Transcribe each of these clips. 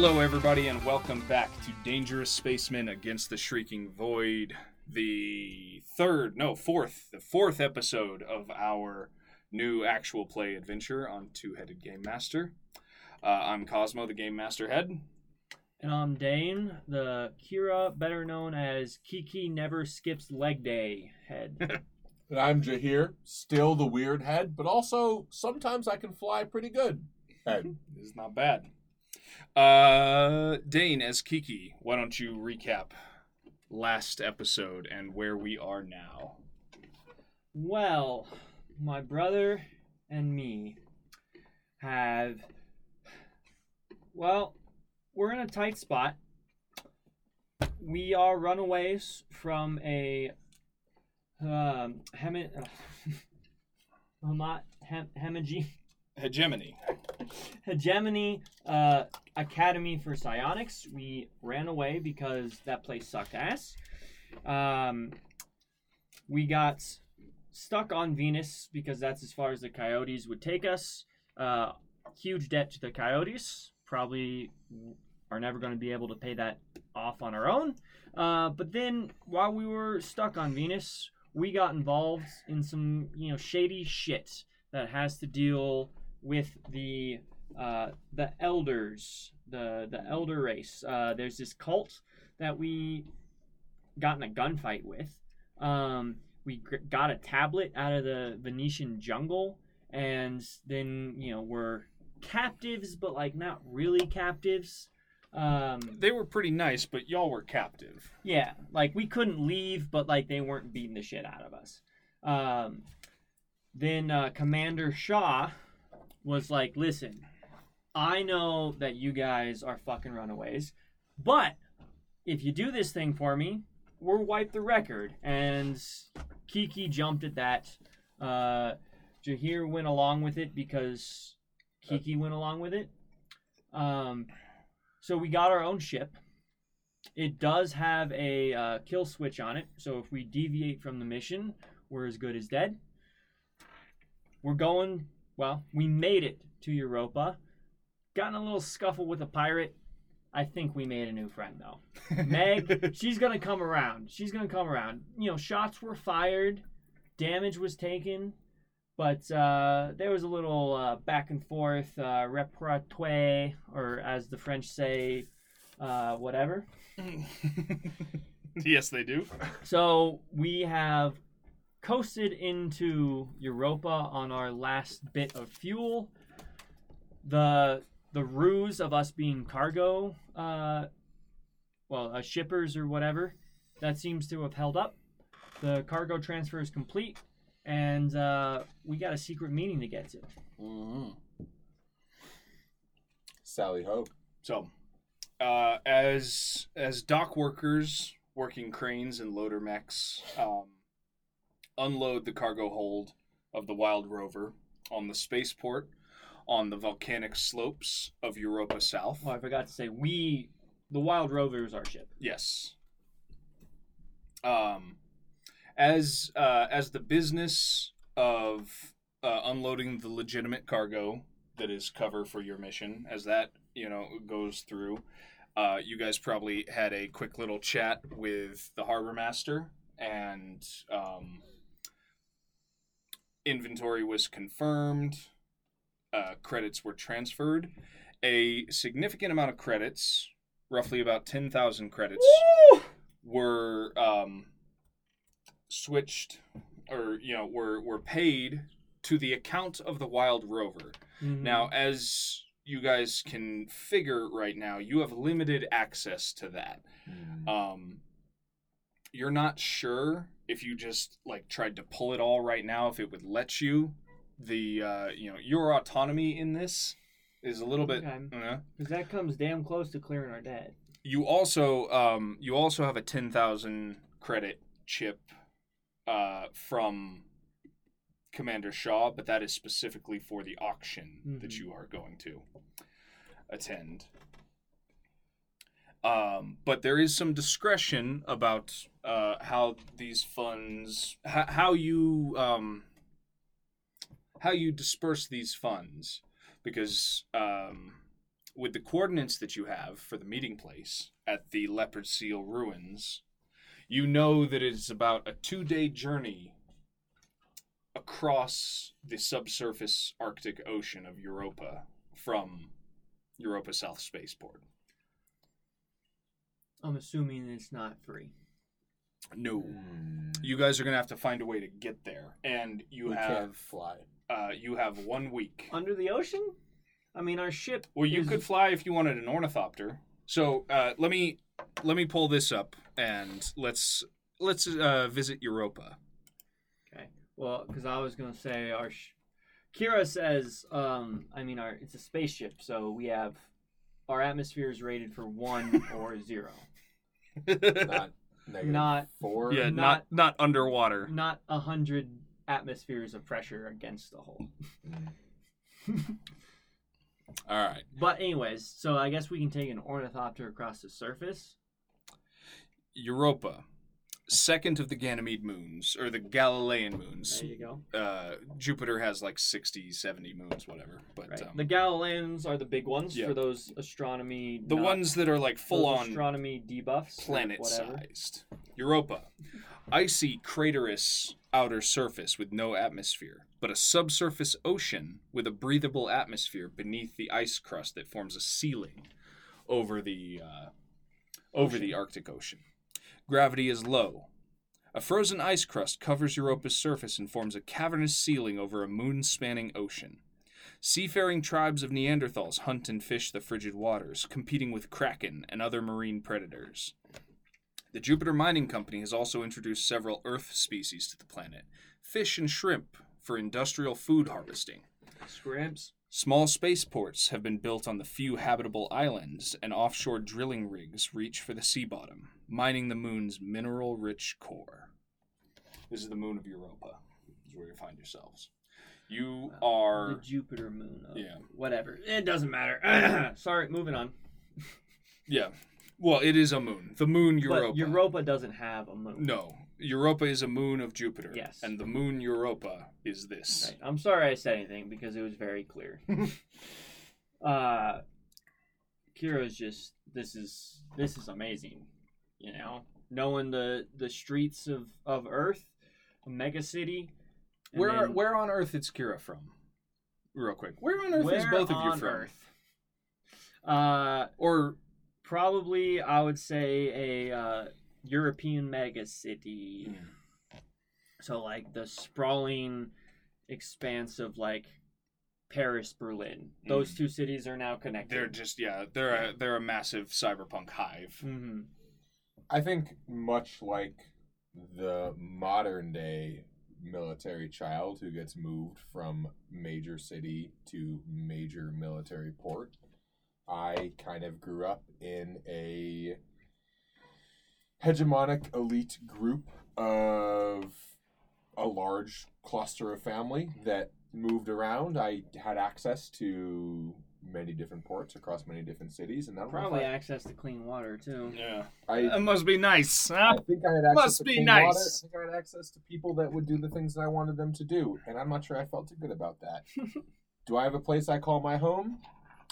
Hello, everybody, and welcome back to Dangerous Spacemen Against the Shrieking Void, the third, no, fourth, the fourth episode of our new actual play adventure on Two Headed Game Master. Uh, I'm Cosmo, the Game Master head. And I'm Dane, the Kiera, better known as Kiki Never Skips Leg Day head. And I'm Jahar, still the weird head, but also sometimes I can fly pretty good. Head. This is not bad. Uh, Dane, as Kiki, why don't you recap last episode and where we are now? well, my brother and me have. Well, we're in a tight spot. We are runaways from a. Um, hemi- Hema- hem- hemige- Hegemony. hegemony uh, academy for psionics. We ran away because that place sucked ass. Um, we got stuck on venus because that's as far as the coyotes would take us. Uh, huge debt to the coyotes. Probably are never going to be able to pay that off on our own. Uh, but then while we were stuck on venus we got involved in some you know shady shit that has to deal with the uh, the elders, the the elder race. Uh, there's this cult that we got in a gunfight with. Um, we got a tablet out of the Venetian jungle, and then you know we're captives, but like not really captives. Um, They were pretty nice, but y'all were captive. yeah, like we couldn't leave, but like they weren't beating the shit out of us. Um, then uh, Commander Shaw was like, "Listen, I know that you guys are fucking runaways, but if you do this thing for me, we'll wipe the record." And Kiki jumped at that. Uh, Jahar went along with it because Kiki went along with it. Um, so we got our own ship. It does have a uh, kill switch on it, so if we deviate from the mission, we're as good as dead. We're going, well, we made it to Europa. Got in a little scuffle with a pirate. I think we made a new friend, though. Meg, she's going to come around. She's going to come around. You know, shots were fired, damage was taken, but uh, there was a little uh, back and forth, uh, repartee, or as the French say, uh, whatever. yes, they do. So we have coasted into Europa on our last bit of fuel. The the ruse of us being cargo, uh, well, uh, shippers or whatever, that seems to have held up. The cargo transfer is complete, and uh, we got a secret meeting to get to. Mm-hmm. Sally Hope. So, uh, as as dock workers working cranes and loader mechs um, unload the cargo hold of the Wild Rover on the spaceport on the volcanic slopes of Europa South. Oh, I forgot to say, we, the Wild Rover is our ship. Yes. Um, as uh, as the business of uh, unloading the legitimate cargo that is cover for your mission, as that you know goes through, uh, you guys probably had a quick little chat with the harbor master, and um, inventory was confirmed. Uh, credits were transferred. A significant amount of credits, roughly about ten thousand credits, were um, switched or you know were were paid to the account of the Wild Rover. Mhm. Now, as you guys can figure right now, you have limited access to that. Um, you're not sure if you just like tried to pull it all right now if it would let you. The uh, you know your autonomy in this is a little bit. Okay. uh, Because that comes damn close to clearing our debt. you also um, you also have a ten thousand credit chip uh, from Commander Shaw, but that is specifically for the auction that Mhm. you are going to attend. Um, but there is some discretion about uh, how these funds, how, how you um, how you disperse these funds, because um, with the coordinates that you have for the meeting place at the Leopard Seal ruins, you know that it's about a two day journey across the subsurface Arctic Ocean of Europa from Europa South Spaceport. I'm assuming it's not free. No. Hmm. You guys are gonna have to find a way to get there, and you we have can't fly. uh, you have one week. Under the ocean? I mean, our ship. Well, you is- could fly if you wanted an ornithopter. So uh, let me let me pull this up and let's let's uh, visit Europa. Okay. Well, because I was gonna say our. Sh- Kiera says, um, I mean, our it's a spaceship, so we have our atmosphere is rated for one or zero, Not negative Not- four. yeah, not- not not underwater. not a hundred atmospheres of pressure against the hull. Mm. All right. But anyways, so I guess we can take an ornithopter across the surface. Europa, second of the Ganymede moons or the Galilean moons. There you go. Uh, Jupiter has like 60, 70 moons, whatever. But Right. um, the Galileans are the big ones Yeah. for those astronomy. the ones that are like full on astronomy debuffs. planet sized. Europa, icy craterous outer surface with no atmosphere, but a subsurface ocean with a breathable atmosphere beneath the ice crust that forms a ceiling over the uh, over Ocean. the Arctic Ocean. Gravity is low. A frozen ice crust covers Europa's surface and forms a cavernous ceiling over a moon spanning ocean. Seafaring tribes of Neanderthals hunt and fish the frigid waters, competing with kraken and other marine predators. The Jupiter Mining Company has also introduced several Earth species to the planet fish and shrimp for industrial food harvesting. Scrimps. Small spaceports have been built on the few habitable islands, and offshore drilling rigs reach for the sea bottom, mining the moon's mineral rich core. This is the moon of Europa, is where you find yourselves. You The are. The Jupiter moon. of- Yeah. Whatever. It doesn't matter. Sorry, moving on. Yeah. Well, it is a moon. The moon Europa. But Europa doesn't have a moon. No. Europa is a moon of Jupiter. Yes. And the moon Europa is this. Right. I'm sorry I said anything because it was very clear. uh Kiera's just this is this is amazing. You know, knowing the the streets of of Earth, a mega city. Where then- where on Earth is Kiera from? Real quick. Where on Earth is both of you from? Earth? Uh Or probably I would say a uh, European mega city. So like the sprawling expanse of like Paris, Berlin. Those two cities are now connected. they're just yeah, they're a they're a massive cyberpunk hive. hmm I think much like the modern day military child who gets moved from major city to major military port, I kind of grew up in a hegemonic elite group of a large cluster of family that moved around. I had access to many different ports across many different cities, and I don't know if Probably I- access to clean water too. Yeah. I, That must be nice, I think I had access Must to be clean nice. water. I think I had access to people that would do the things that I wanted them to do, and I'm not sure I felt too good about that. do I have a place I call my home?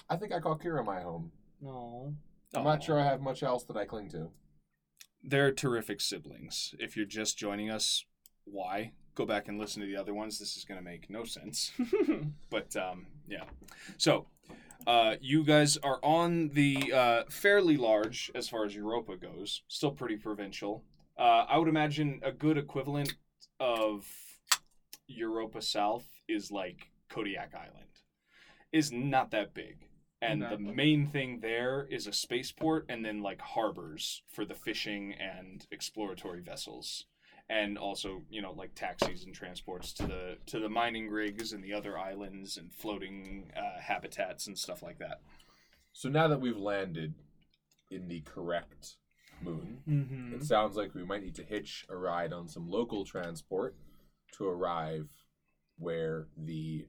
I think I call Kiera my home. No. I'm not sure I have much else that I cling to. They're terrific siblings. If you're just joining us, why? Go back and listen to the other ones. This is going to make no sense. But um, yeah. So uh, you guys are on the uh, fairly large, as far as Europa goes, still pretty provincial. Uh, I would imagine a good equivalent of Europa South is like Kodiak Island. Is not that big. And Okay. the main thing there is a spaceport and then like harbors for the fishing and exploratory vessels and also you know like taxis and transports to the to the mining rigs and the other islands and floating uh, habitats and stuff like that So now that we've landed in the correct moon, hmm it sounds like we might need to hitch a ride on some local transport to arrive where the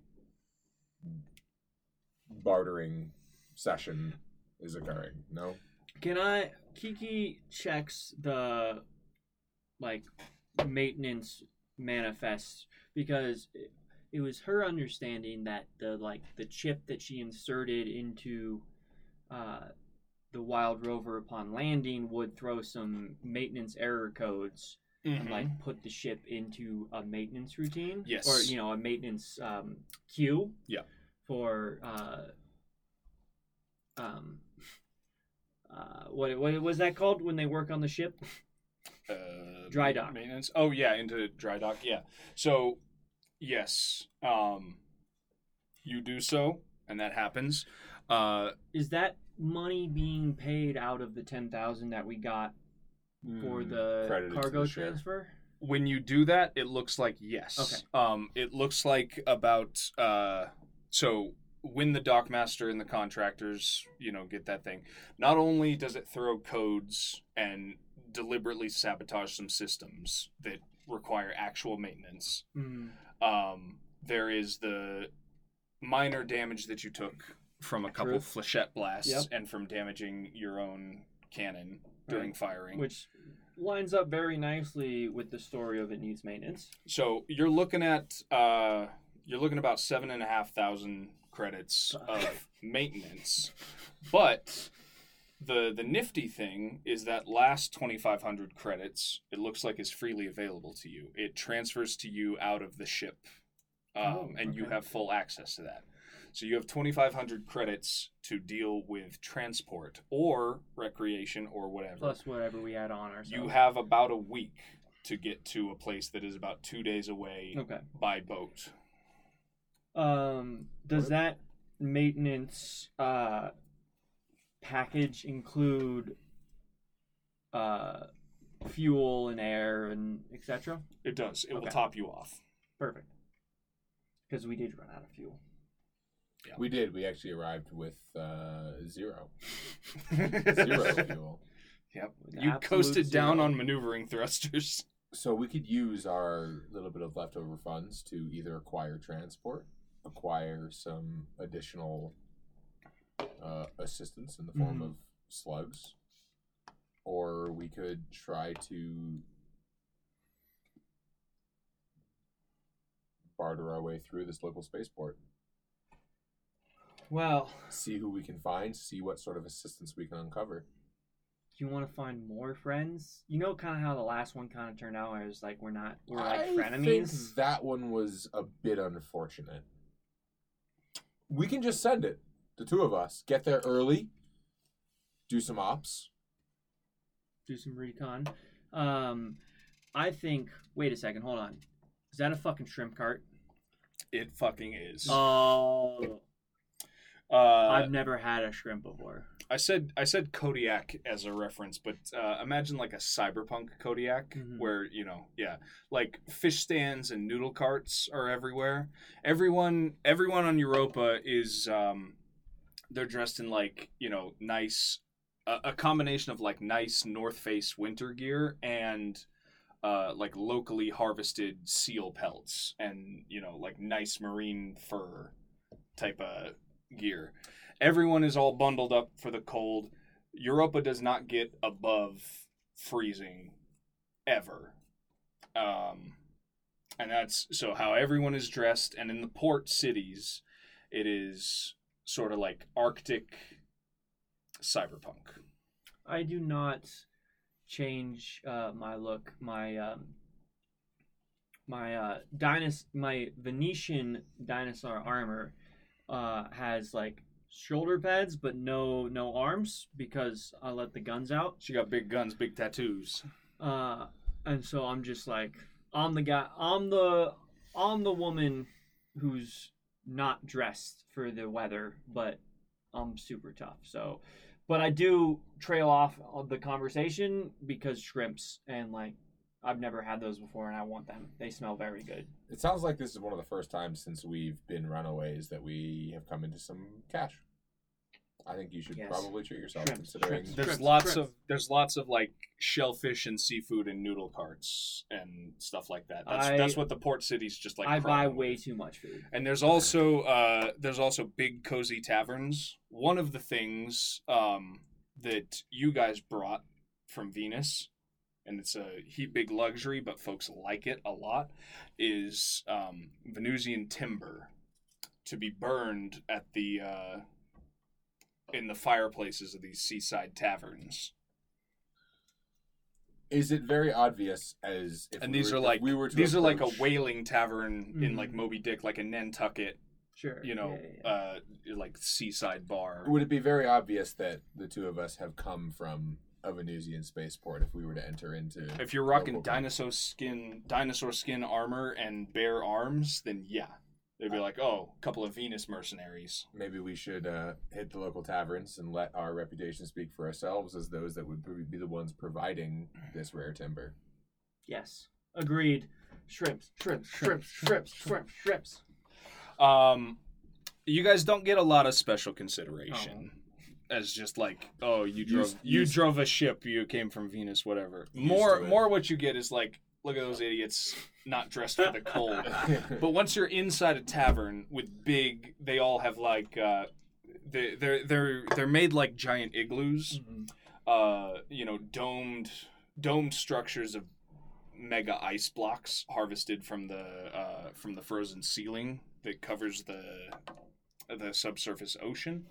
bartering session is occurring. No? Can I? Kiki checks the like maintenance manifest because it, it was her understanding that the like the chip that she inserted into uh, the Wild Rover upon landing would throw some maintenance error codes and Mhm. like put the ship into a maintenance routine. Yes. Or you know a maintenance um, queue. Yeah. For uh, um, uh, what what was that called when they work on the ship? Uh, Dry dock. maintenance. Oh yeah, into dry dock. Yeah. So yes, um, you do so, and that happens. Uh, Is that money being paid out of the ten thousand that we got for Mm, the cargo the transfer? when you do that, it looks like yes. Okay. Um, it looks like about uh, so when the dockmaster and the contractors, you know, get that thing. Not only does it throw codes and deliberately sabotage some systems that require actual maintenance. Mm. Um, there is the minor damage that you took from a couple True. flechette blasts Yep. and from damaging your own cannon during firing. Which lines up very nicely with the story of it needs maintenance. So you're looking at uh, you're looking about seven and a half thousand credits of maintenance, but the the nifty thing is that last 2,500 credits it looks like is freely available to you. It transfers to you out of the ship, um, Oh, and you have full access to that. So you have 2,500 credits to deal with transport or recreation or whatever. Plus whatever we add on ourselves. You have about a week to get to a place that is about two days away Okay. by boat. Um, does that maintenance uh, package include uh, fuel and air and etc.? It does. It will Okay. top you off. Perfect. Because we did run out of fuel. Yeah, We did. We actually arrived with uh, zero. Zero. Zero fuel. Yep. You absolute coasted down zero. on maneuvering thrusters. So we could use our little bit of leftover funds to either acquire transport, acquire some additional uh, assistance in the form Mhm. of slugs, or we could try to barter our way through this local spaceport. Well, See who we can find, see what sort of assistance we can uncover. do you want to find more friends? You know, kind of how the last one kind of turned out. Where was like we're not, we're like I frenemies. think that one was a bit unfortunate. We can just send it, the two of us. Get there early, do some ops. do some recon. Um, I think. Wait a second. Hold on. Is that a fucking shrimp cart? It fucking is. Oh, Uh, I've never had a shrimp before. I said I said Kodiak as a reference, but uh, imagine like a cyberpunk Kodiak, Mhm. where you know, yeah, like fish stands and noodle carts are everywhere. Everyone, everyone on Europa is um, they're dressed in like you know nice, a, combination of like nice North Face winter gear and uh, like locally harvested seal pelts and you know like nice marine fur type of gear. Everyone is all bundled up for the cold. Europa does not get above freezing ever. Um, and that's so how everyone is dressed. And in the port cities, it is sort of like Arctic cyberpunk. I do not change uh, my look. My um, my uh, dinos- my Venetian dinosaur armor uh, has like shoulder pads, but no no arms because I let the guns out. She got big guns, big tattoos. Uh, and so I'm just like I'm the guy. I'm the I'm the woman who's not dressed for the weather, but I'm super tough. So, but I do trail off of the conversation because shrimps and like I've never had those before, and I want them. They smell very good. It sounds like this is one of the first times since we've been runaways that we have come into some cash. I think you should Yes. probably treat yourself Shrimps, considering shrimps. There's Shrimps, lots shrimps. of there's lots of like shellfish and seafood and noodle carts and stuff like that. That's I- that's what the port cities just like. I buy crawling way with. too much food. And there's also uh, there's also big cozy taverns. One of the things um, that you guys brought from Venus, and it's a heap big luxury, but folks like it a lot, is um, Venusian timber to be burned at the uh, in the fireplaces of these seaside taverns. Is it very obvious as if And we these were, are like we were to these are like a whaling tavern in like Mhm. Moby Dick, like a Nantucket, Sure. you know, Yeah, yeah, yeah. uh, like seaside bar. Would it be very obvious that the two of us have come from a Venusian spaceport if we were to enter into? If you're rocking dinosaur skin, dinosaur skin armor and bare arms, then yeah, they'd be like, oh, a couple of Venus mercenaries. maybe we should uh, hit the local taverns and let our reputation speak for ourselves as those that would be the ones providing this rare timber. Yes. Agreed. Shrimps, shrimps, shrimps, shrimps, shrimps, shrimps. Um, you guys don't get a lot of special consideration. As just like, oh, you drove, Used- you used- drove a ship, you came from Venus, whatever. More, more, what you get is like, look at those idiots, not dressed for the cold. But once you're inside a tavern with big, they all have like, uh, they, they're they're they're made like giant igloos. Uh, you know, domed domed structures of mega ice blocks harvested from the uh, from the frozen ceiling that covers the the subsurface ocean,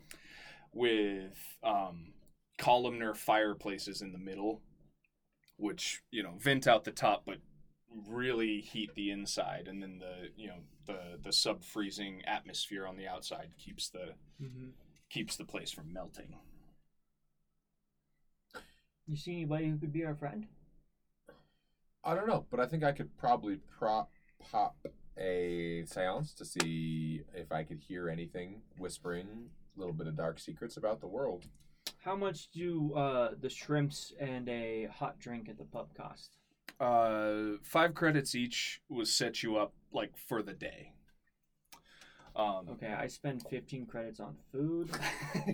with um, columnar fireplaces in the middle, which you know vent out the top, but really heat the inside, and then the you know the the sub freezing atmosphere on the outside keeps the Mm-hmm. keeps the place from melting. You see anybody who could be our friend? I don't know, but I think I could probably prop pop a seance to see if I could hear anything whispering a little bit of dark secrets about the world. How much do uh, the shrimps and a hot drink at the pub cost? Uh, five credits each will set you up like for the day. Um, Okay, I spend 15 credits on food.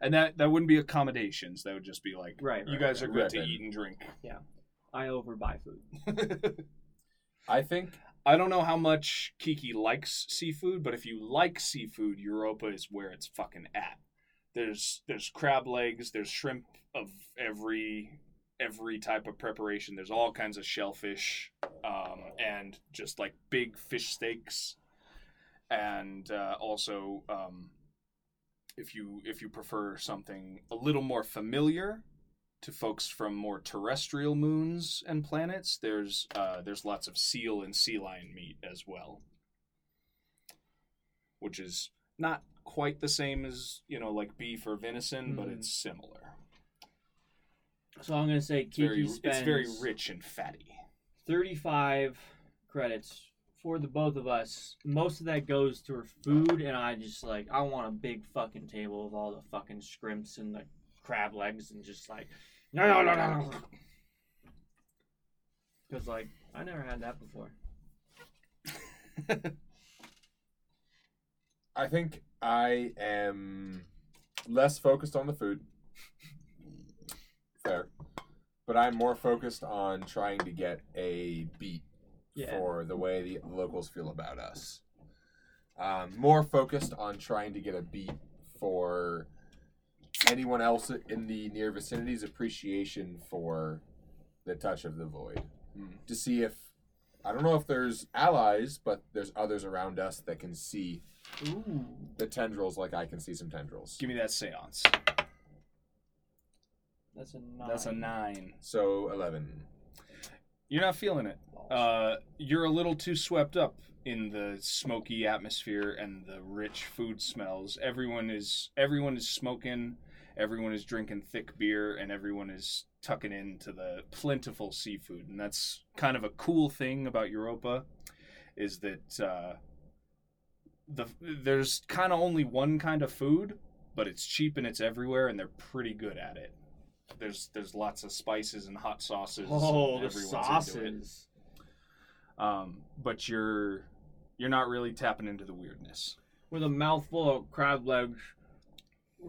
and that that wouldn't be accommodations. That would just be like, Right, you right, guys right. are good to Ribbon. eat and drink. Yeah, I overbuy food. I think I don't know how much Kiki likes seafood, but if you like seafood, Europa is where it's fucking at. There's there's crab legs, there's shrimp of every every type of preparation. There's all kinds of shellfish, um, and just like big fish steaks, and uh, also um, if you if you prefer something a little more familiar to folks from more terrestrial moons and planets, there's uh, there's lots of seal and sea lion meat as well, which is not quite the same as you know like beef or venison, but Mhm. it's similar. So I'm gonna say It's Kiki very spends it's very rich and fatty. 35 credits for the both of us. Most of that goes to her food, and I just like I want a big fucking table of all the fucking scrimps and the crab legs, and just like no no no no no. Because like I never had that before. I think I am less focused on the food. Fair. But I'm more focused on trying to get a beat Yeah. for the way the locals feel about us. Um, more focused on trying to get a beat for anyone else in the near vicinity's appreciation for the touch of the void. Hmm. To see if I don't know if there's allies, but there's others around us that can see Ooh. the tendrils like I can see some tendrils. Give me that seance. That's a nine. That's a nine. So eleven. You're not feeling it. Uh, you're a little too swept up in the smoky atmosphere and the rich food smells. Everyone is everyone is smoking, everyone is drinking thick beer, and everyone is tucking into the plentiful seafood. And that's kind of a cool thing about Europa, is that uh, the there's kind of only one kind of food, but it's cheap and it's everywhere, and they're pretty good at it. There's there's lots of spices and hot sauces. oh, the everyone's into it sauces. um, but you're you're not really tapping into the weirdness. With a mouthful of crab legs.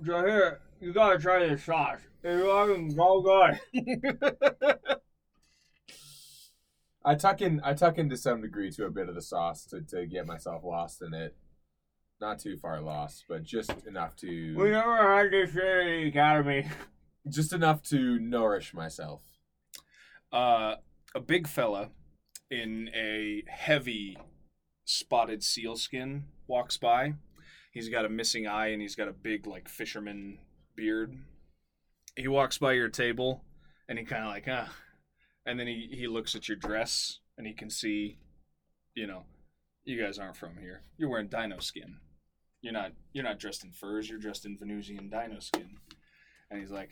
So here, you gotta try this sauce. It's fucking so good. I tuck in I tuck in to some degree to a bit of the sauce to, to get myself lost in it. Not too far lost, but just enough to We never had this shit at the academy. just enough to nourish myself. Uh, a big fella in a heavy spotted sealskin walks by. He's got a missing eye and he's got a big like fisherman beard. He walks by your table and he kind of like ah, and then he he looks at your dress and he can see, you know, you guys aren't from here. You're wearing dino skin. You're not you're not dressed in furs. You're dressed in Venusian dino skin. And he's like,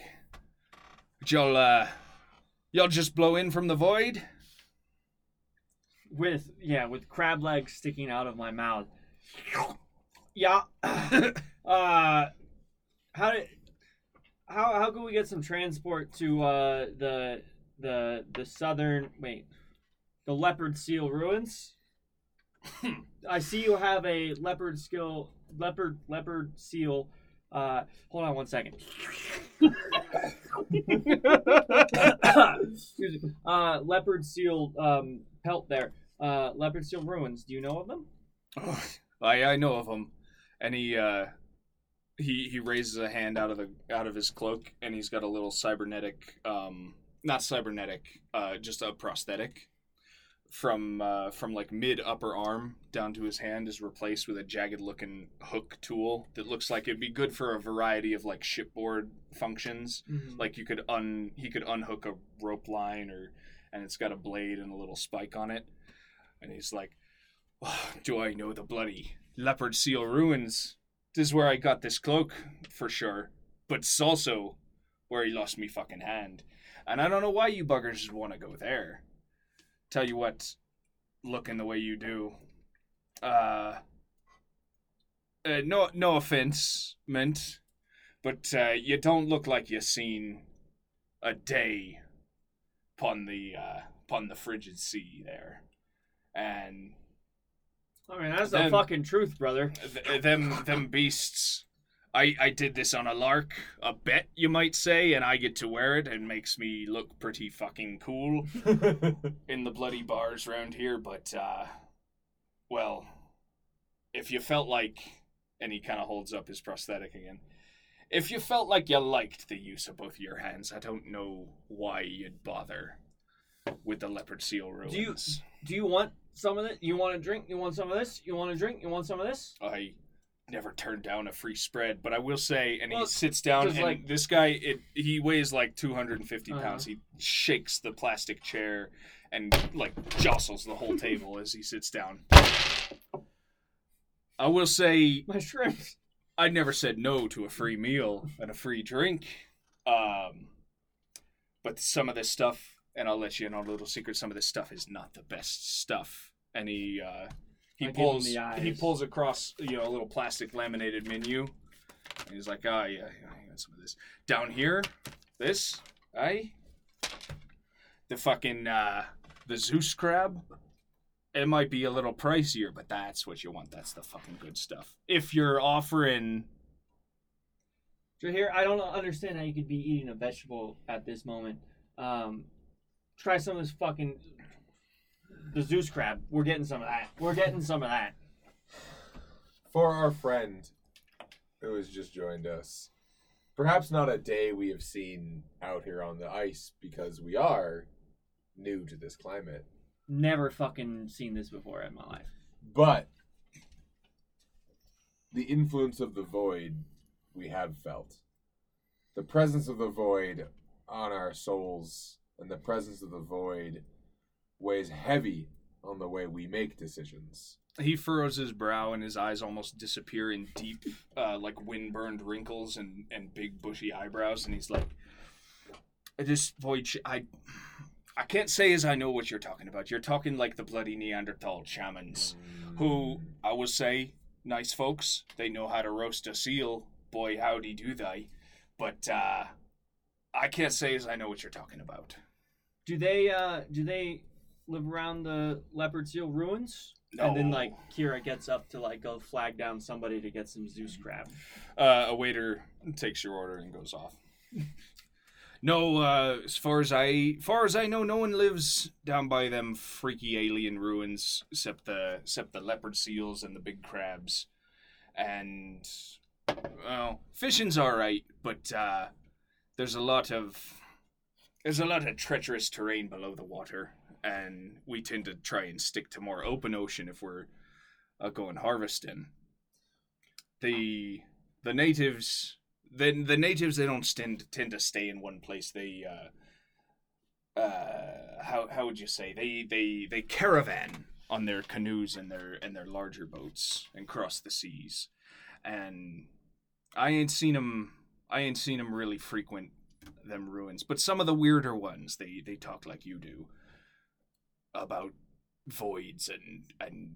y'all uh, y'all just blow in from the void. with yeah, with crab legs sticking out of my mouth. Yeah. uh, how did how how can we get some transport to uh the the the southern wait the leopard seal ruins? I see you have a leopard skill leopard leopard seal. Uh, hold on one second. Excuse me. Uh, leopard seal um, pelt there. Uh, leopard seal ruins. Do you know of them? I I know of them. Any uh, he he raises a hand out of the out of his cloak, and he's got a little cybernetic, um, not cybernetic, uh, just a prosthetic from uh, from like mid upper arm down to his hand is replaced with a jagged looking hook tool that looks like it'd be good for a variety of like shipboard functions. Like you could un he could unhook a rope line or and it's got a blade and a little spike on it. And he's like, "Oh, Do I know the bloody leopard seal ruins? This is where I got this cloak for sure. But it's also where he lost me fucking hand. And I don't know why you buggers want to go there. Tell you what, looking the way you do. Uh, uh no no offense meant, but uh, you don't look like you've seen a day upon the uh, upon the frigid sea there, and I mean, that's the fucking truth, brother. th- them them beasts. I, I did this on a lark, a bet you might say, and I get to wear it and makes me look pretty fucking cool in the bloody bars around here. But uh, well, if you felt like, and he kind of holds up his prosthetic again. If you felt like you liked the use of both your hands, I don't know why you'd bother with the leopard seal ruins. Do you- Do you want some of it? You want a drink? You want some of this? You want a drink? You want some of this? I never turned down a free spread, but I will say, and he Well, sits down, 'cause, and like- this guy, it he weighs like 250 Uh-huh. pounds. He shakes the plastic chair and like jostles the whole table as he sits down. I will say, My shrimps. I never said no to a free meal and a free drink. Um, but some of this stuff, and I'll let you in on a little secret. Some of this stuff is not the best stuff. And he uh, he I pulls the he pulls across you know a little plastic laminated menu. And he's like, ah, yeah, yeah, I got some of this down here. This, aye. The fucking uh, the Zeus crab. It might be a little pricier, but that's what you want. That's the fucking good stuff. If you're offering, So here, I don't understand how you could be eating a vegetable at this moment. Um, try some of this fucking the Zeus crab. We're getting some of that. We're getting some of that. For our friend who has just joined us, perhaps not a day we have seen out here on the ice because we are new to this climate, Never fucking seen this before in my life. but the influence of the void we have felt. The presence of the void on our souls and the presence of the void weighs heavy on the way we make decisions. he furrows his brow and his eyes almost disappear in deep, uh, like wind-burned wrinkles and, and big bushy eyebrows, and he's like, "This void, sh- I, I can't say as I know what you're talking about. You're talking like the bloody Neanderthal shamans, who I will say, nice folks. They know how to roast a seal. Boy, howdy do they! But uh, I can't say as I know what you're talking about. Do they uh do they live around the leopard seal ruins? No. And then like Kiera gets up to like go flag down somebody to get some Zeus crab. Uh, a waiter takes your order and goes off. no, uh, as far as I, far as I know, no one lives down by them freaky alien ruins, except the, except the leopard seals and the big crabs, and well, fishing's all right, but uh, there's a lot of, there's a lot of treacherous terrain below the water, and we tend to try and stick to more open ocean if we're uh, going harvesting. the the natives the the natives they don't tend tend to stay in one place. They uh, uh, how how would you say they they they caravan on their canoes and their and their larger boats and cross the seas, and I ain't seen them. I ain't seen them really frequent them ruins, but some of the weirder ones they they talk like you do about voids and and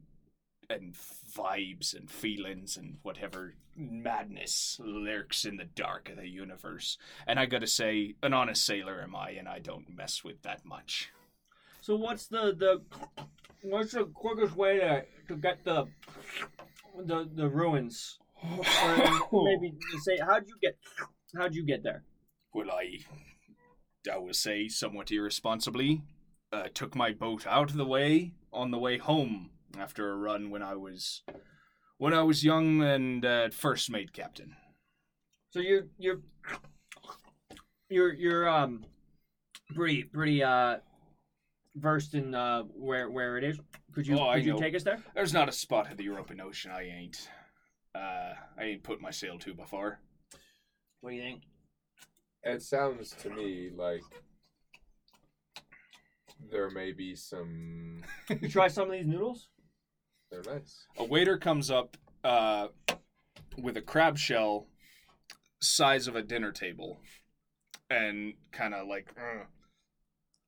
and vibes and feelings and whatever madness lurks in the dark of the universe. And I gotta say, an honest sailor am I, and I don't mess with that much. So what's the the what's the quickest way to to get the the the ruins? Or maybe say how'd you get how'd you get there? Well, I, I will say, somewhat irresponsibly, uh, took my boat out of the way on the way home after a run when I was when I was young and uh, first mate captain. So you're you're you're you're um pretty pretty uh versed in uh where where it is. Could you Oh, could you know. take us there? There's not a spot of the European Ocean I ain't. Uh, I ain't put my sail to before. What do you think? It sounds to me like there may be some. You try some of these noodles? They're nice. A waiter comes up uh, with a crab shell size of a dinner table and kind of like uh,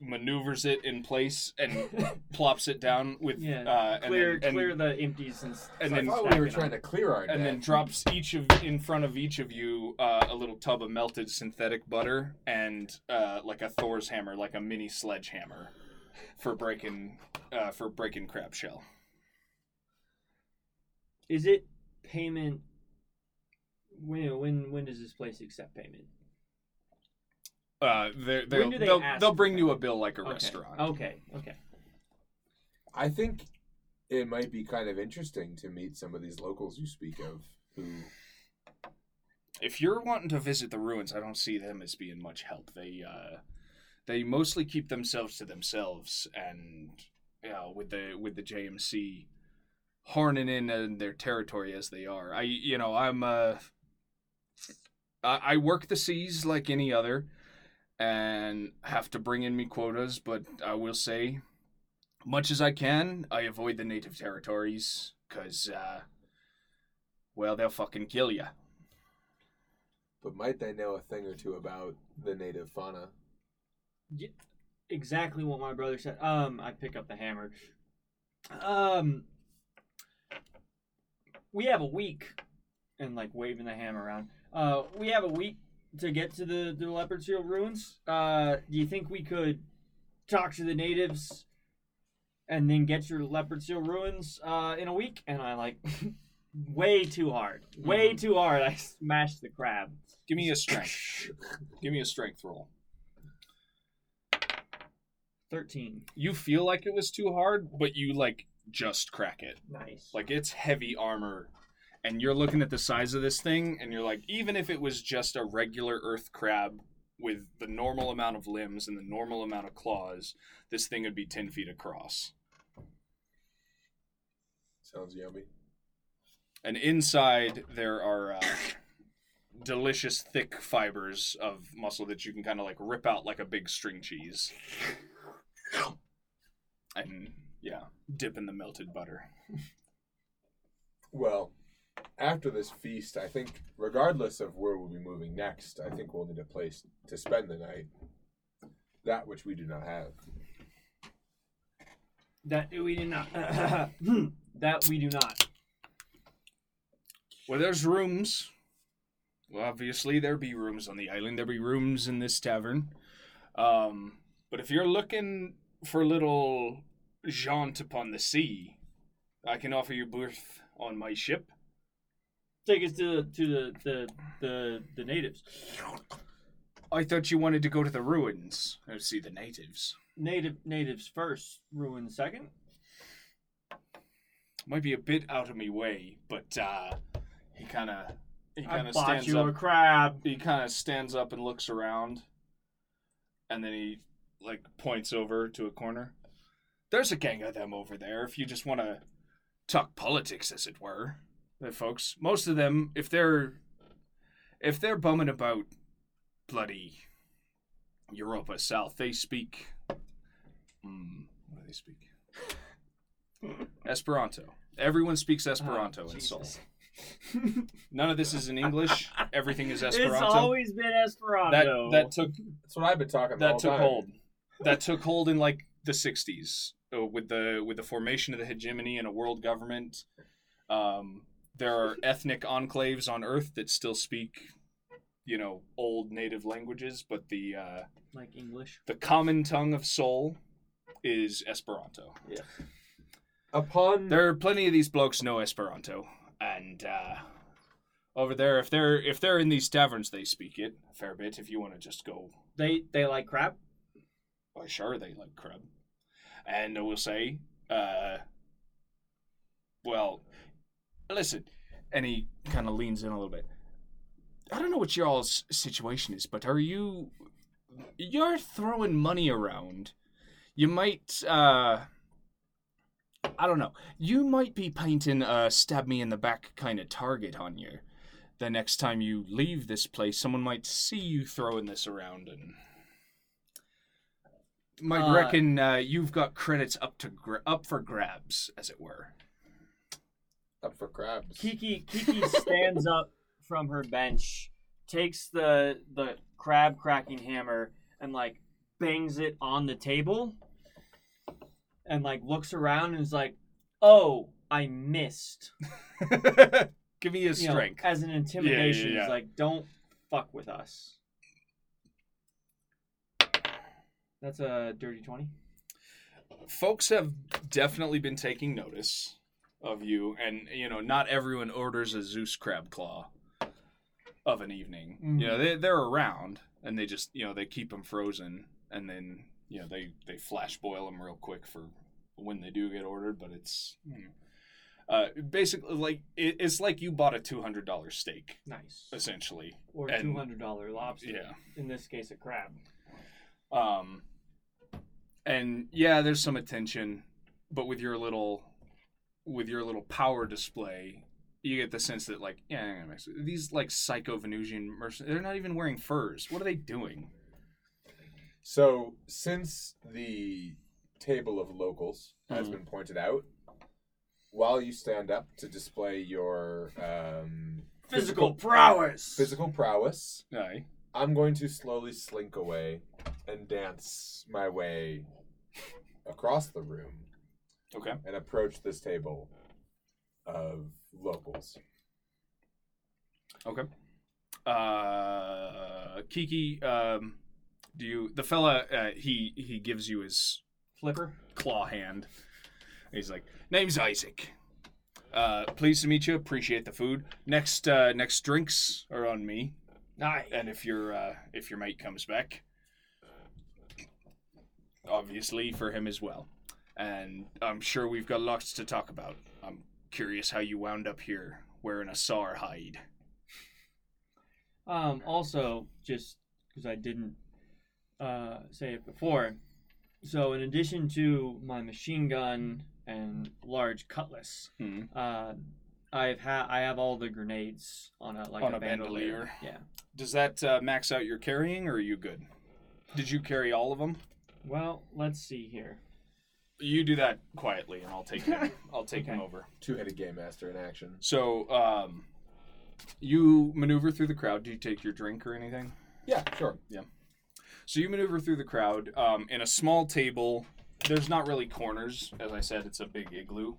maneuvers it in place and plops it down with Yeah, uh, and clear then, and, clear the empties and, and I then thought we were trying to clear our and then drops each of in front of each of you uh, a little tub of melted synthetic butter and uh, like a Thor's hammer, like a mini sledgehammer for breaking uh, for breaking crab shell. Is it payment? When when when does this place accept payment? Uh, they're, they'll, do they they'll, ask they'll bring you a bill like a Okay. restaurant. Okay, okay. I think it might be kind of interesting to meet some of these locals you speak of who If you're wanting to visit the ruins, I don't see them as being much help. They uh, they mostly keep themselves to themselves, and you know, with the with the JMC horning in in their territory as they are. I you know I'm uh, I, I work the seas like any other, and have to bring in me quotas. But I will say, much as I can, I avoid the native territories because uh, well they'll fucking kill you. but might they know a thing or two about the native fauna? Yeah, Exactly what my brother said. Um, I pick up the hammer. Um, we have a week, and like waving the hammer around. Uh, we have a week to get to the the leopard seal ruins. Uh, do you think we could talk to the natives and then get your leopard seal ruins uh in a week? And I like way too hard, way Mhm. too hard. I smashed the crab. Give me a strength. Give me a strength roll. Thirteen. You feel like it was too hard, but you like just crack it. Nice. Like it's heavy armor, and you're looking at the size of this thing, and you're like, even if it was just a regular earth crab with the normal amount of limbs and the normal amount of claws, this thing would be ten feet across. Sounds yummy. And inside there are uh, delicious thick fibers of muscle that you can kind of like rip out like a big string cheese. And yeah, dip in the melted butter. Well, after this feast, I think, regardless of where we'll be moving next, I think we'll need a place to spend the night. That which we do not have. That we do not. that we do not. Well, there's rooms. Well, obviously there be rooms on the island. There be rooms in this tavern. Um, but if you're looking for a little jaunt upon the sea, I can offer you berth on my ship. Take us to to the the the, the natives. I thought you wanted to go to the ruins and see the natives. Native natives first, ruin second. Might be a bit out of me way, but uh, he kind of he kind of stands you up. a crab. he kind of stands up and looks around and then he like points over to a corner there's a gang of them over there if you just want to talk politics as it were folks. Most of them, if they're if they're bumming about bloody Europa South, they speak. Mm, what do they speak? Esperanto. Everyone speaks Esperanto Oh, in Sol. None of this is in English. Everything is Esperanto. It's always been Esperanto. that took That's what I've been talking the that whole took time. hold. That took hold in like the '60s uh, with the with the formation of the hegemony and a world government. Um, there are ethnic enclaves on Earth that still speak, you know, old native languages, but the uh, like English. the common tongue of Sol is Esperanto. Yeah. Upon There are plenty of these blokes know Esperanto, and uh, over there, if they're if they're in these taverns, they speak it a fair bit. If you want to just go They they like crab. Why, sure, they like crab. And I will say, uh, well, listen, and he kind of leans in a little bit. I don't know what y'all's situation is, but are you. You're throwing money around. You might, uh. I don't know. You might be painting a stab me in the back kind of target on you. The next time you leave this place, someone might see you throwing this around and might Uh, reckon uh, you've got credits up to gra- up for grabs, as it were. Up for crabs. Kiki Kiki stands up from her bench, takes the the crab cracking hammer and like bangs it on the table, and like looks around and is like, "Oh, I missed." Give me a You know, strength. as an intimidation. yeah. It's like, "Don't fuck with us." That's a dirty twenty. Folks have definitely been taking notice of you, and you know, not everyone orders a Zeus crab claw of an evening. You know, they they're around, and they just you know they keep them frozen, and then you know they they flash boil them real quick for when they do get ordered. But it's you know, uh, basically like it, it's like you bought a two hundred dollar steak, Nice. essentially. Or two hundred dollar lobster. Yeah. In this case, a crab. Um, and yeah, there's some attention, but with your little, with your little power display, you get the sense that like, yeah, I'm gonna mix it. these like psycho Venusian mercenaries, they're not even wearing furs. What are they doing? So, since the table of locals has Mhm. been pointed out, while you stand up to display your um, Physical prowess. physical prowess, Aye. I'm going to slowly slink away and dance my way across the room Okay. and approach this table of locals. Okay. Uh, Kiki, um, do you the fella? Uh, he he gives you his Flipper. claw hand. He's like, "Name's Isaac. Uh, pleased to meet you. Appreciate the food. Next, uh, next drinks are on me. Nice. And if your uh, if your mate comes back, obviously for him as well. And I'm sure we've got lots to talk about. I'm curious how you wound up here wearing a SAR hide. Um, also, just because I didn't uh, say it before, so in addition to my machine gun and large cutlass, Hmm. uh, I've ha- I have all the grenades on a like On a, a bandolier. Yeah. Does that uh, max out your carrying, or are you good? Did you carry all of them? Well, let's see here. You do that quietly, and I'll take him. I'll take him over. Two-headed game master in action. So, um, you maneuver through the crowd. Do you take your drink or anything? Yeah, sure. Yeah. So you maneuver through the crowd um, in a small table. There's not really corners, as I said. It's a big igloo,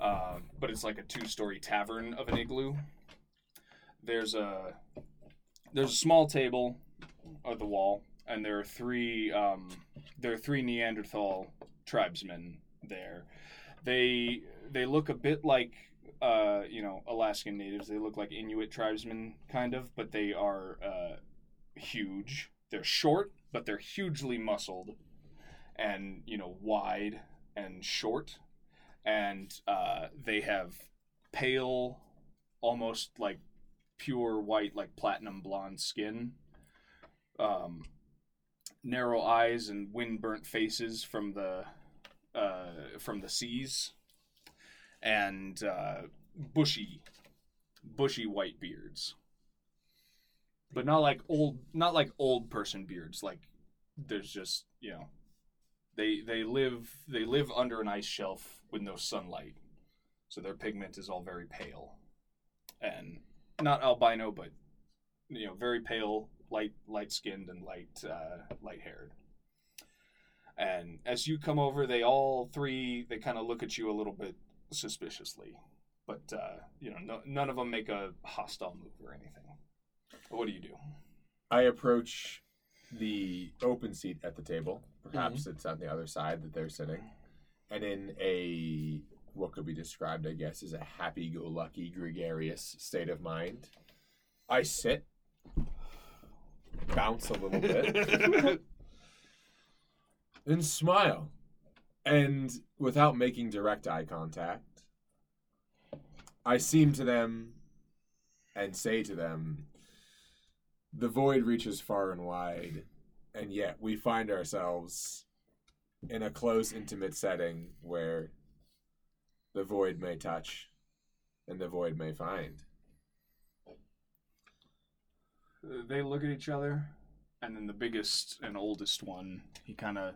um, but it's like a two-story tavern of an igloo. There's a there's a small table at the wall, and there are three um, there are three Neanderthal tribesmen there. They they look a bit like uh, you know Alaskan natives. They look like Inuit tribesmen, kind of, but they are uh, huge. They're short, but they're hugely muscled, and you know wide and short, and uh, they have pale, almost like pure white, like platinum blonde skin. Um, narrow eyes and wind burnt faces from the uh, from the seas, and uh, bushy, bushy white beards, but not like old, not like old person beards. Like there's just you know, they they live they live under an ice shelf with no sunlight, so their pigment is all very pale, and not albino, but you know, very pale, light light skinned and light uh, light haired. And as you come over, they all three they kind of look at you a little bit suspiciously, but uh, you know, no, none of them make a hostile move or anything. What do you do? I approach the open seat at the table. Perhaps it's on the other side that they're sitting. And in a what could be described, I guess, as a happy go lucky, gregarious state of mind, I sit, bounce a little bit, and smile. And without making direct eye contact, I seem to them and say to them, the void reaches far and wide, and yet we find ourselves in a close, intimate setting where the void may touch and the void may find. They look at each other, and then the biggest and oldest one, he kind of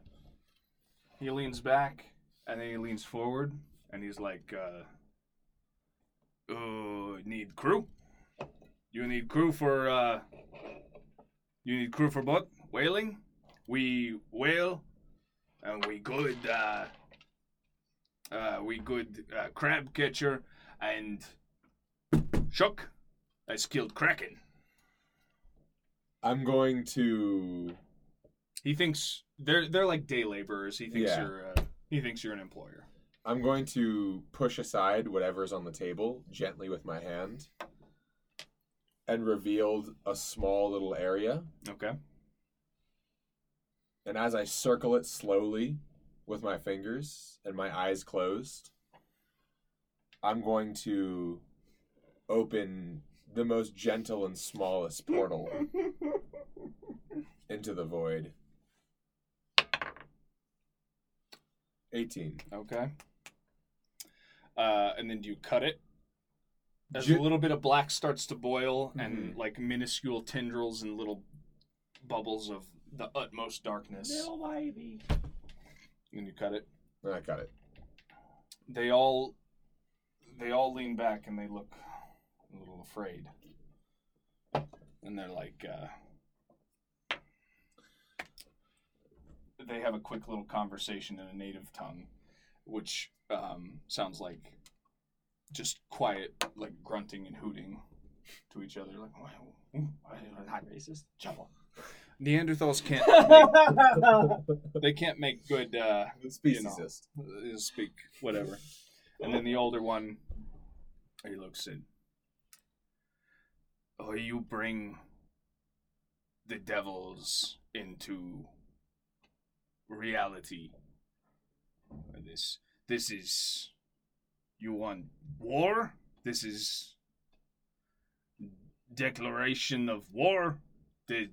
he leans back, and then he leans forward, and he's like, uh, "Oh, need crew? You need crew for uh, you need crew for what? Whaling? We whale, and we good uh, uh, we good uh, crab catcher, and Shook, I skilled kraken." I'm going to. He thinks they're they're like day laborers. He thinks Yeah. you're uh, he thinks you're an employer. I'm going to push aside whatever's on the table gently with my hand and revealed a small little area. Okay. And as I circle it slowly with my fingers and my eyes closed, I'm going to open the most gentle and smallest portal into the void. 18. Okay. Uh, and then do you cut it? As Ju- a little bit of black starts to boil, and Mhm. like minuscule tendrils and little bubbles of the utmost darkness, Little baby. and you cut it. I cut it. They all they all lean back and they look a little afraid, and they're like. Uh, they have a quick little conversation in a native tongue, which um, sounds like just quiet, like grunting and hooting to each other, like Not racist. Jabba. Neanderthals can't make, they can't make good uh, Speciesist. uh, speak whatever. And then the older one, he looks in. Oh, you bring the devils into reality. This, this is. You want war? This is declaration of war. The,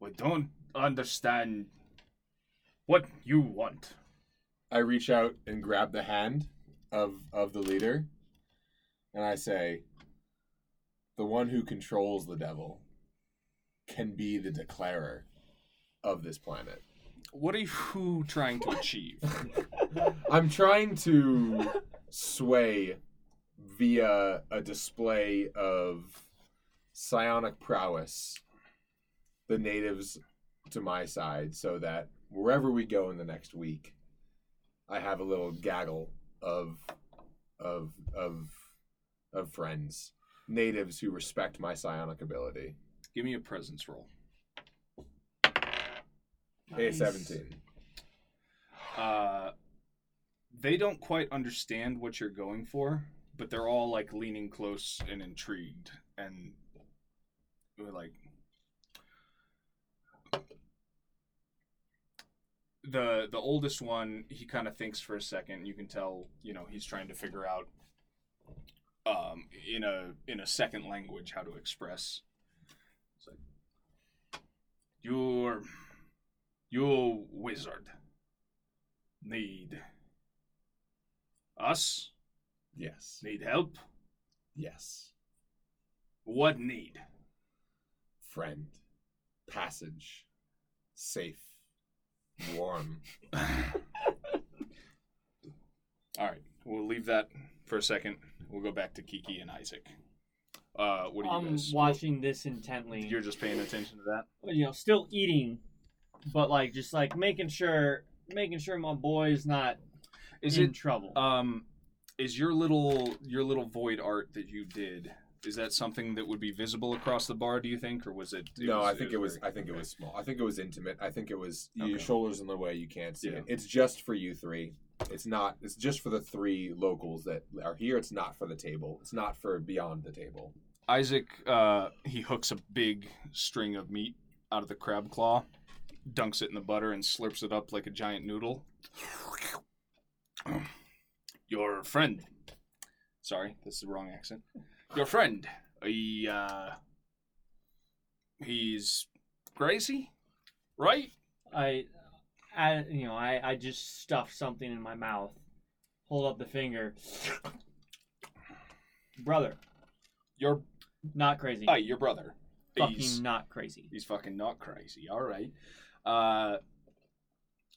we don't understand what you want. I reach out and grab the hand of of the leader, and I say, "The one who controls the devil can be the declarer of this planet." What are you trying to achieve? I'm trying to sway via a display of psionic prowess the natives to my side so that wherever we go in the next week I have a little gaggle of of of of friends natives who respect my psionic ability Give me a presence roll. a 17 Uh, they don't quite understand what you're going for, but they're all like leaning close and intrigued, and we're like the the oldest one. He kind of thinks for a second. You can tell, you know, he's trying to figure out um, in a in a second language how to express. It's like you're you wizard need us Yes. Need help? Yes. What need? Friend. Passage. Safe. Warm. All right, we'll leave that for a second. We'll go back to Kiki and Isaac. Uh, what do you I'm guys? watching this intently. You're just paying attention to that. you know, still eating, but like just like making sure, making sure my boy's not Is in it trouble. um, is your little your little void art that you did? Is that something that would be visible across the bar? Do you think, or was it? no, I think it was. very- I think it was small. I think it was intimate. I think it was Okay. your shoulders in the way. You can't see Yeah. it. It's just for you three. It's not. It's just for the three locals that are here. It's not for the table. It's not for beyond the table. Isaac, uh, he hooks a big string of meat out of the crab claw, dunks it in the butter, and slurps it up like a giant noodle. Your friend. Sorry, that's the wrong accent. Your friend. He, uh, he's crazy, right? I, I, you know, I, I just stuff something in my mouth. Hold up the finger. Brother, You're not crazy. hi, your brother. Fucking He's, not crazy. he's fucking not crazy. All right. Uh,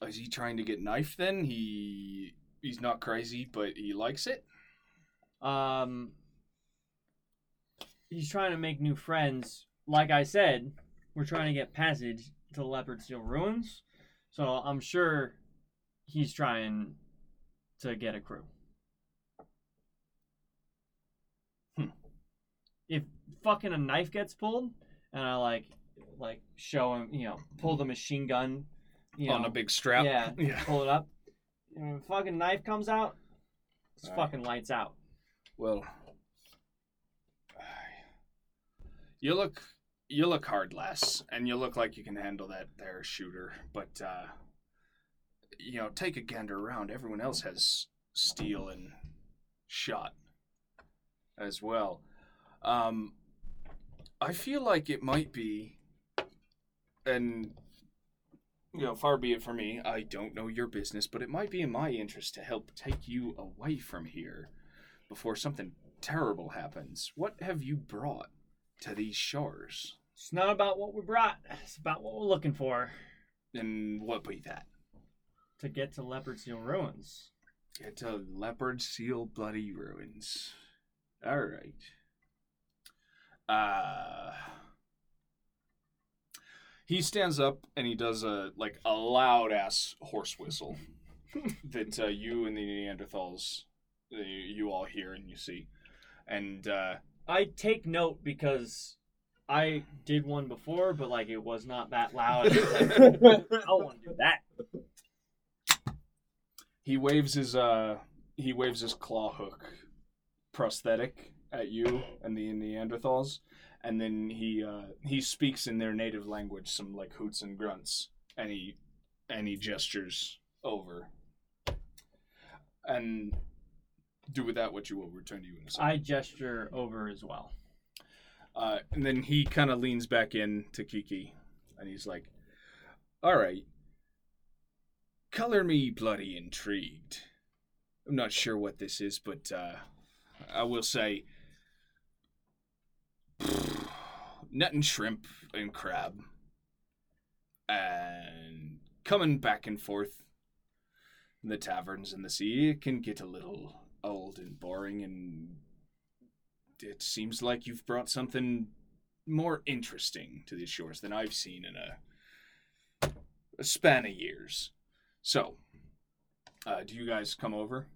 is he trying to get knifed then? He, he's not crazy, but he likes it. Um, he's trying to make new friends. Like I said, we're trying to get passage to the Leopard Seal Ruins, so I'm sure he's trying to get a crew. Hmm. If fucking a knife gets pulled, and I like, like show him, you know, pull the machine gun, you on know, a big strap. yeah, yeah. pull it up. And fucking knife comes out, it's Alright. fucking lights out. Well, you look you look hard, lass, and you look like you can handle that there shooter. But uh, you know, take a gander around. Everyone else has steel and shot as well. Um, I feel like it might be, and you know, far be it from me. I don't know your business, but it might be in my interest to help take you away from here before something terrible happens. What have you brought to these shores? It's not about what we brought. It's about what we're looking for And what be that? to get to Leopard Seal Ruins. Get to leopard seal bloody ruins. All right. Uh he stands up and he does a like a loud ass horse whistle that uh, you and the Neanderthals uh, you all hear and you see. And uh I take note because I did one before, but like it was not that loud. It's like, I want to do that. he waves his uh he waves his claw hook prosthetic at you and the Neanderthals, and then he uh he speaks in their native language some like hoots and grunts, and he and he gestures over. And do with that what you will return to you in a second. I gesture over as well. Uh, and then he kind of leans back in to Kiki, and he's like, "All right, color me bloody intrigued. I'm not sure what this is, but uh, I will say, nut and shrimp and crab, and coming back and forth in the taverns and the sea it can get a little old and boring and it seems like you've brought something more interesting to these shores than I've seen in a, a span of years. So, uh, do you guys come over?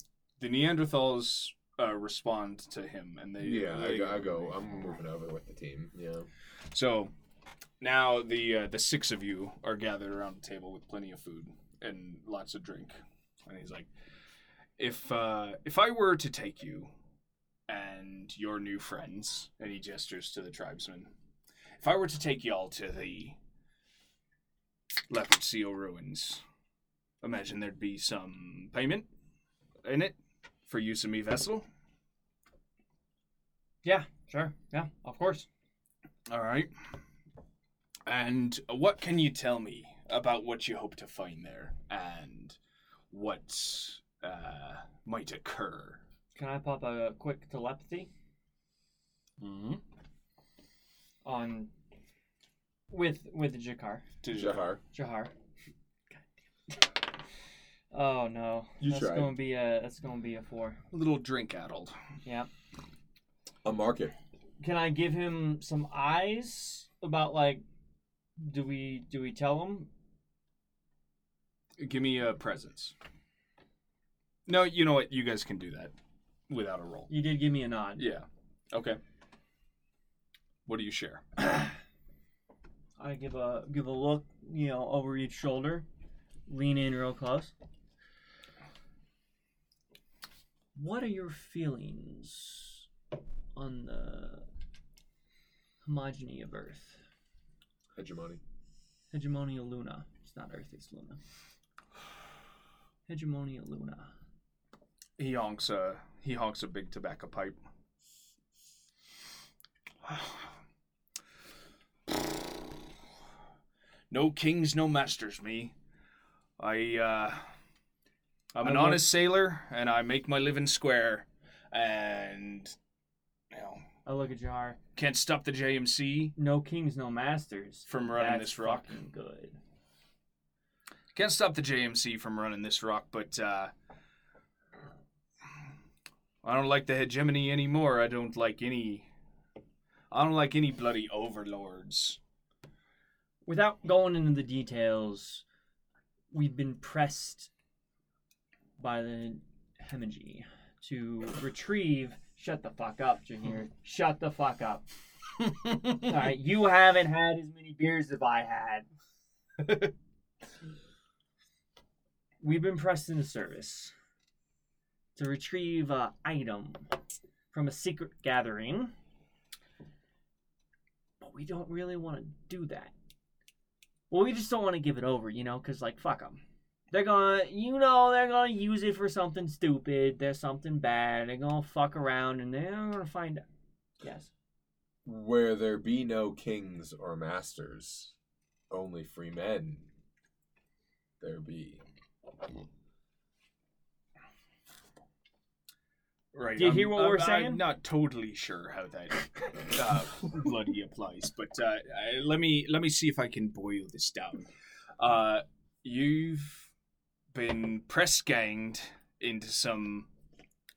The Neanderthals uh, respond to him, and they Yeah, I go, I go. I'm moving over with the team. Yeah. So now the uh, the six of you are gathered around the table with plenty of food and lots of drink, and he's like, "If uh, if I were to take you and your new friends," and he gestures to the tribesmen, "if I were to take y'all to the Leopard Seal ruins, imagine there'd be some payment in it for use of me vessel." Yeah, sure. Yeah, of course. All right. And what can you tell me about what you hope to find there and what uh, might occur? Can I pop a quick telepathy Mm-hmm. on with with Jakar Jahar. Jahar? Oh no, You that's tried. gonna be a that's gonna be a four. A little drink addled. Yeah. A market. Can I give him some eyes about like? Do we do we tell him? Give me a presence. No, you know what? You guys can do that without a roll. You did give me a nod. Yeah. Okay. What do you share? I give a give a look, you know, over each shoulder, lean in real close. What are your feelings on the homogeny of Earth? Hegemony. Hegemonia Luna. It's not Earth, it's Luna. Hegemonia Luna. He honks a he honks a big tobacco pipe. No kings, no masters, me. I uh I'm an honest sailor and I make my living square and you know I look at Jar. can't stop the JMC No kings, no masters. from running That's this rock. fucking good. Can't stop the JMC from running this rock, but uh, I don't like the hegemony anymore. I don't like any. I don't like any bloody overlords. without going into the details, we've been pressed by the Hemigi to retrieve. Shut the fuck up, Jahir. Shut the fuck up. All right, you haven't had as many beers as I had. We've been pressed into service to retrieve a item from a secret gathering, but we don't really want to do that. Well, we just don't want to give it over, you know, because, like, fuck them. They're gonna, you know, they're gonna use it for something stupid. There's something bad. They're gonna fuck around and they're gonna find out. Yes. Where there be no kings or masters, only free men there be. Right. Do you I'm- hear what I'm- we're I'm saying? not totally sure how that uh, bloody applies, but uh, let me let me see if I can boil this down. Uh, you've been press ganged into some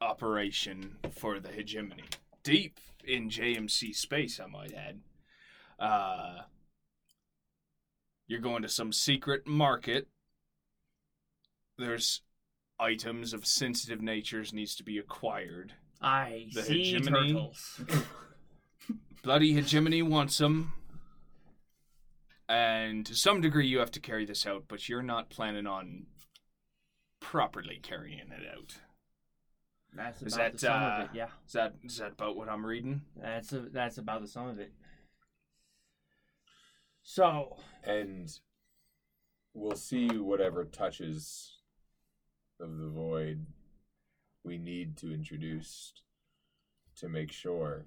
operation for the hegemony, deep in JMC space, I might add. Uh, you're going to some secret market. There's items of sensitive natures needs to be acquired. I The see hegemony? turtles. Bloody hegemony wants them. And to some degree, you have to carry this out, but you're not planning on properly carrying it out. That's Is about that, the sum uh, of it. Yeah, Is that is that about what I'm reading? that's a, that's about the sum of it. So And we'll see whatever touches of the void we need to introduce to make sure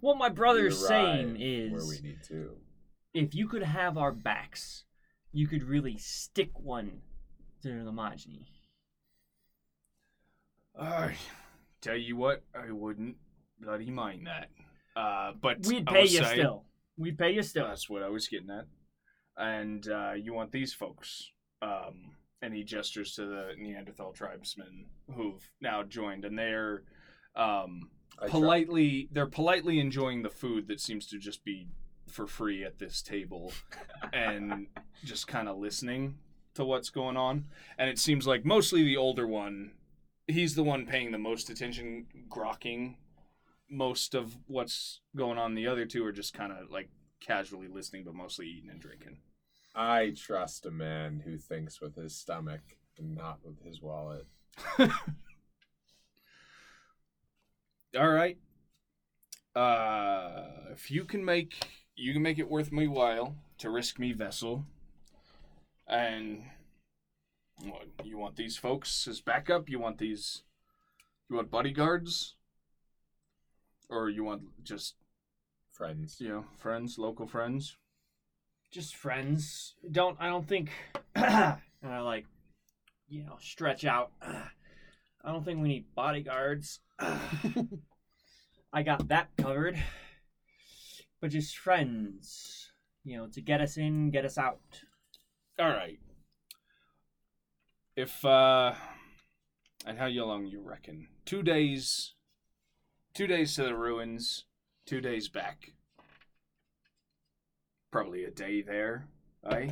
what my brother's we saying is, where we need to. if you could have our backs, you could really stick one to the homogeny. I tell you what, I wouldn't bloody mind that. Uh, but We'd pay you say- still. We'd pay you still. That's what I was getting at. And uh, you want these folks. Um, and he gestures to the Neanderthal tribesmen who've now joined, and they're um, politely they're politely enjoying the food that seems to just be for free at this table, and just kind of listening to what's going on. And it seems like mostly the older one, he's the one paying the most attention, grokking most of what's going on. The other two are just kind of like casually listening, but mostly eating and drinking. I trust a man who thinks with his stomach and not with his wallet. All right. Uh, if you can make you can make it worth my while to risk me vessel, and what you want these folks as backup? You want these? You want bodyguards, or you want just Friends. you know friends, local friends? Just friends. Don't I don't think and I like you know stretch out. I don't think we need bodyguards. I got that covered. But just friends, you know, to get us in, get us out. All right. If uh, and how long you reckon? Two days. Two days to the ruins. Two days back. Probably a day there, eh?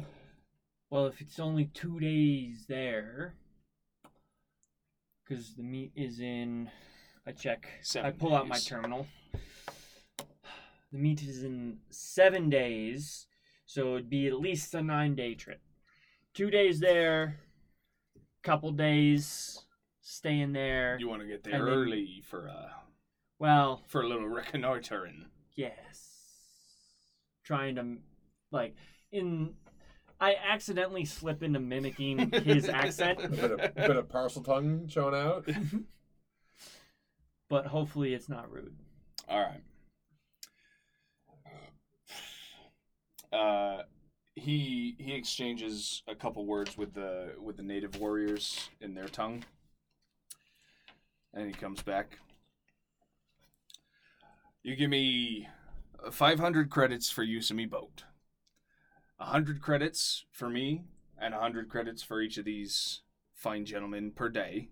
Well, if it's only two days there, because the meet is in, I check. Seven I pull out my days. terminal. The meet is in seven days, so it'd be at least a nine day trip. Two days there, couple days staying there. You want to get there And then- early for a Well, for a little reconnoitering. yes. Trying to, like, in. I accidentally slip into mimicking his accent, A bit of, bit of Parseltongue showing out. but hopefully it's not rude. All right. Uh, he he exchanges a couple words with the with the native warriors in their tongue, and he comes back. You give me five hundred credits for use of me boat, hundred credits for me, and hundred credits for each of these fine gentlemen per day,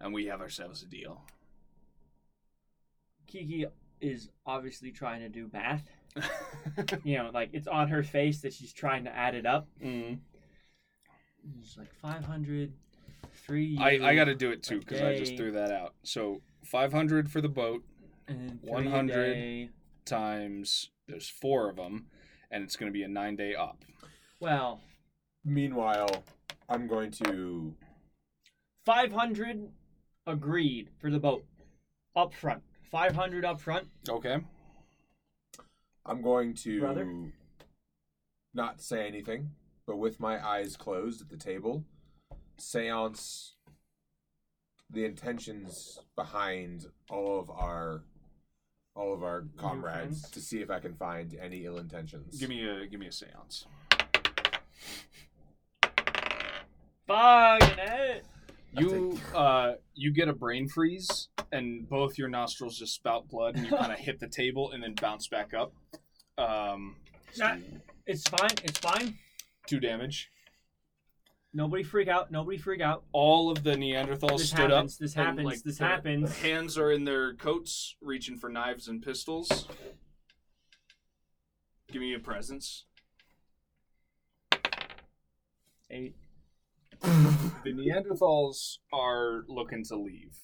and we have ourselves a deal. Kiki is obviously trying to do math. You know, like it's on her face that she's trying to add it up. Mm. It's like 500, three. I, I got to do it too because I just threw that out. So 500 for the boat and then a 100. Day. times there's four of them, and it's going to be a nine day up. Well, Meanwhile, I'm going to 500 agreed for the boat up front. 500 up front. Okay. I'm going to Brother? not say anything, but with my eyes closed at the table, seance the intentions behind all of our all of our comrades friends? to see if I can find any ill intentions. Give me a give me a séance. Fucking it. You uh you get a brain freeze and both your nostrils just spout blood and you kind of hit the table and then bounce back up. Um, That- It's fine. It's fine. two damage. Nobody freak out. Nobody freak out. All of the Neanderthals This stood happens. up. This and, happens. like, this their happens. Hands are in their coats, reaching for knives and pistols. Give me a presence. Eight. the Neanderthals are looking to leave.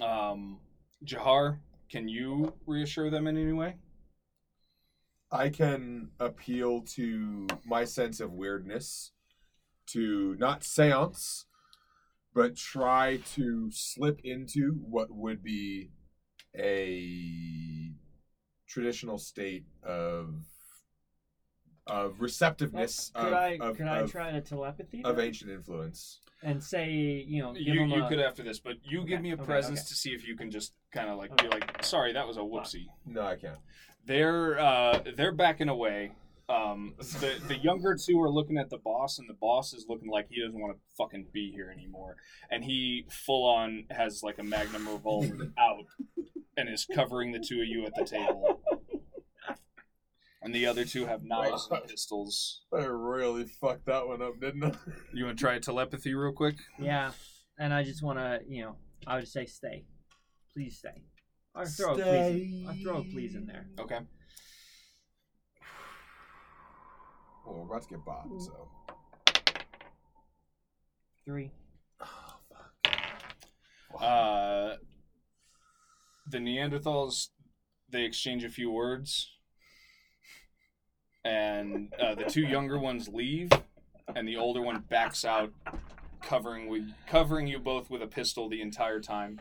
Um, Jahar, can you reassure them in any way? I can appeal to my sense of weirdness to not seance, but try to slip into what would be a traditional state of of receptiveness could of, I of, could I of- try a telepathy of them? ancient influence. and say you know give You, them you a, could after this, but you give me a okay, presence okay. to see if you can just kind of like Okay. be like, sorry, that was a whoopsie. No, I can't. They're uh, they're backing away. Um, the the younger two are looking at the boss, and the boss is looking like he doesn't want to fucking be here anymore. And he full on has like a magnum revolver out, and is covering the two of you at the table. And the other two have knives and pistols. I really fucked that one up, didn't I? You want to try telepathy real quick? yeah and I just want to you know I would say stay please stay or throw a please in, or throw a please in there Okay. Well, we're about to get bombed, so. three Oh, fuck. Uh, the Neanderthals they exchange a few words, and uh, the two younger ones leave, and the older one backs out, covering with covering you both with a pistol the entire time.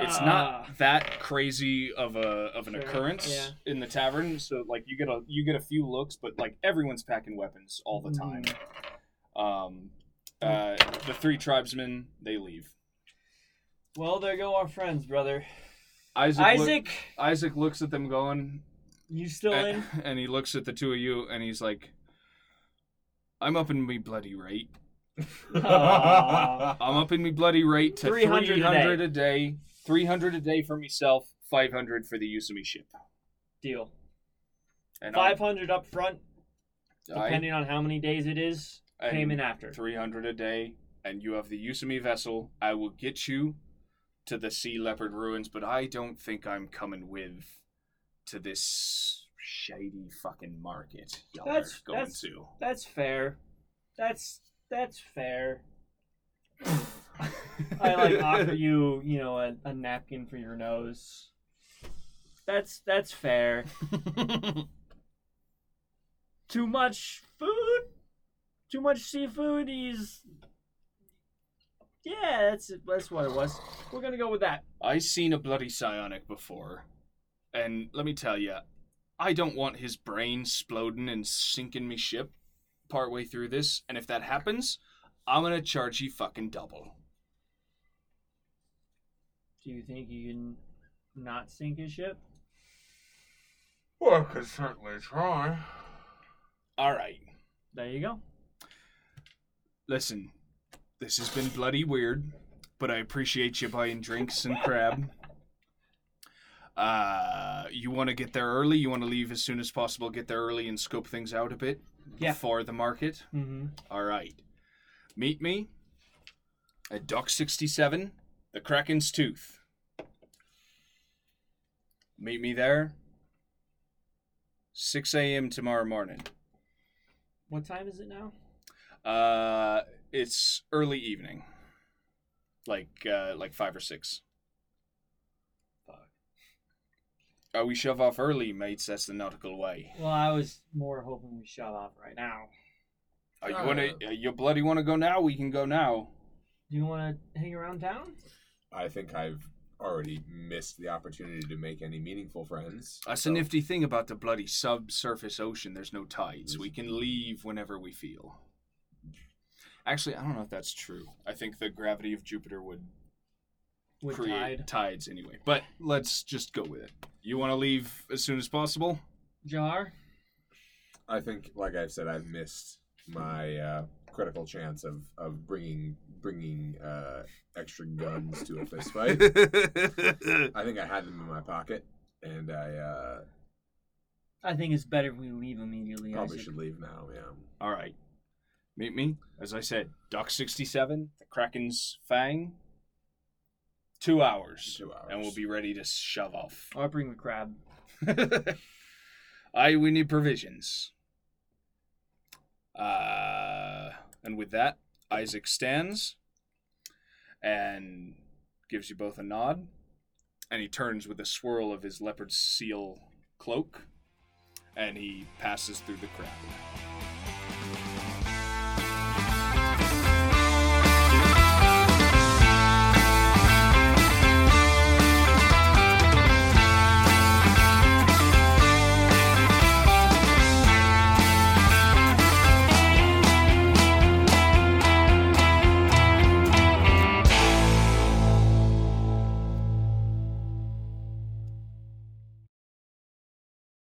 It's Ah. not that crazy of a of an Sure, occurrence yeah. in the tavern, so like you get a you get a few looks, but like everyone's packing weapons all the time. Um, uh, the three tribesmen they leave. well there go our friends brother Isaac look- Isaac Isaac looks at them going, you still in and, and he looks at the two of you, and he's like, "I'm up in me bloody rate." I'm upping me bloody rate to 300 a day. a day. 300 a day for myself, 500 for the use of me ship. Deal. And I'll- Five hundred up front, I- depending on how many days it is. and Payment after. 300 a day, and you have the use of me vessel. I will get you to the Sea Leopard ruins, but I don't think I'm coming with to this shady fucking market y'all That's- are going that's- to. That's fair. That's that's fair. I like offer you, you know, a, a napkin for your nose. That's that's fair. Too much food? Too much seafood? He's Yeah, that's that's what it was. We're gonna go with that. I seen a bloody psionic before, and let me tell you, I don't want his brain sploding and sinking me ship partway through this. And if that happens, I'm gonna charge you fucking double. Do you think you can not sink his ship? well, I could certainly try. All right, There you go. listen, this has been bloody weird, but I appreciate you buying drinks and crab. Uh, you want to get there early? You want to leave as soon as possible? Get there early and scope things out a bit Yeah. before the market. Mm-hmm. All right. Meet me at Dock 67, the Kraken's Tooth. Meet me there 6 a.m. tomorrow morning. What time is it now? Uh, it's early evening, like uh, like five or six. Fuck. Uh, we shove off early, mates. That's the nautical way. Well, I was more hoping we shove off right now. Uh, you Uh. wanna, uh, you bloody want to go now? We can go now. Do you want to hang around town? I think I've already missed the opportunity to make any meaningful friends. That's so- a nifty thing about the bloody subsurface ocean. There's no tides. We can leave whenever we feel. Actually, I don't know if that's true. I think the gravity of Jupiter would With create tide. tides anyway. But let's just go with it. You want to leave as soon as possible? Jar? I think, like I've said, I've missed my uh, critical chance of, of bringing bringing uh, extra guns to a fist fight. I think I had them in my pocket, and I uh, I think it's better if we leave immediately. probably Isaac. should leave now. Yeah. All right. Meet me, as I said, Dock 67, the Kraken's Fang. Two hours. Two hours. And we'll be ready to shove off. I'll bring the crab. I we need provisions. Uh, and with that, Isaac stands and gives you both a nod, and he turns with a swirl of his leopard seal cloak, and he passes through the crowd.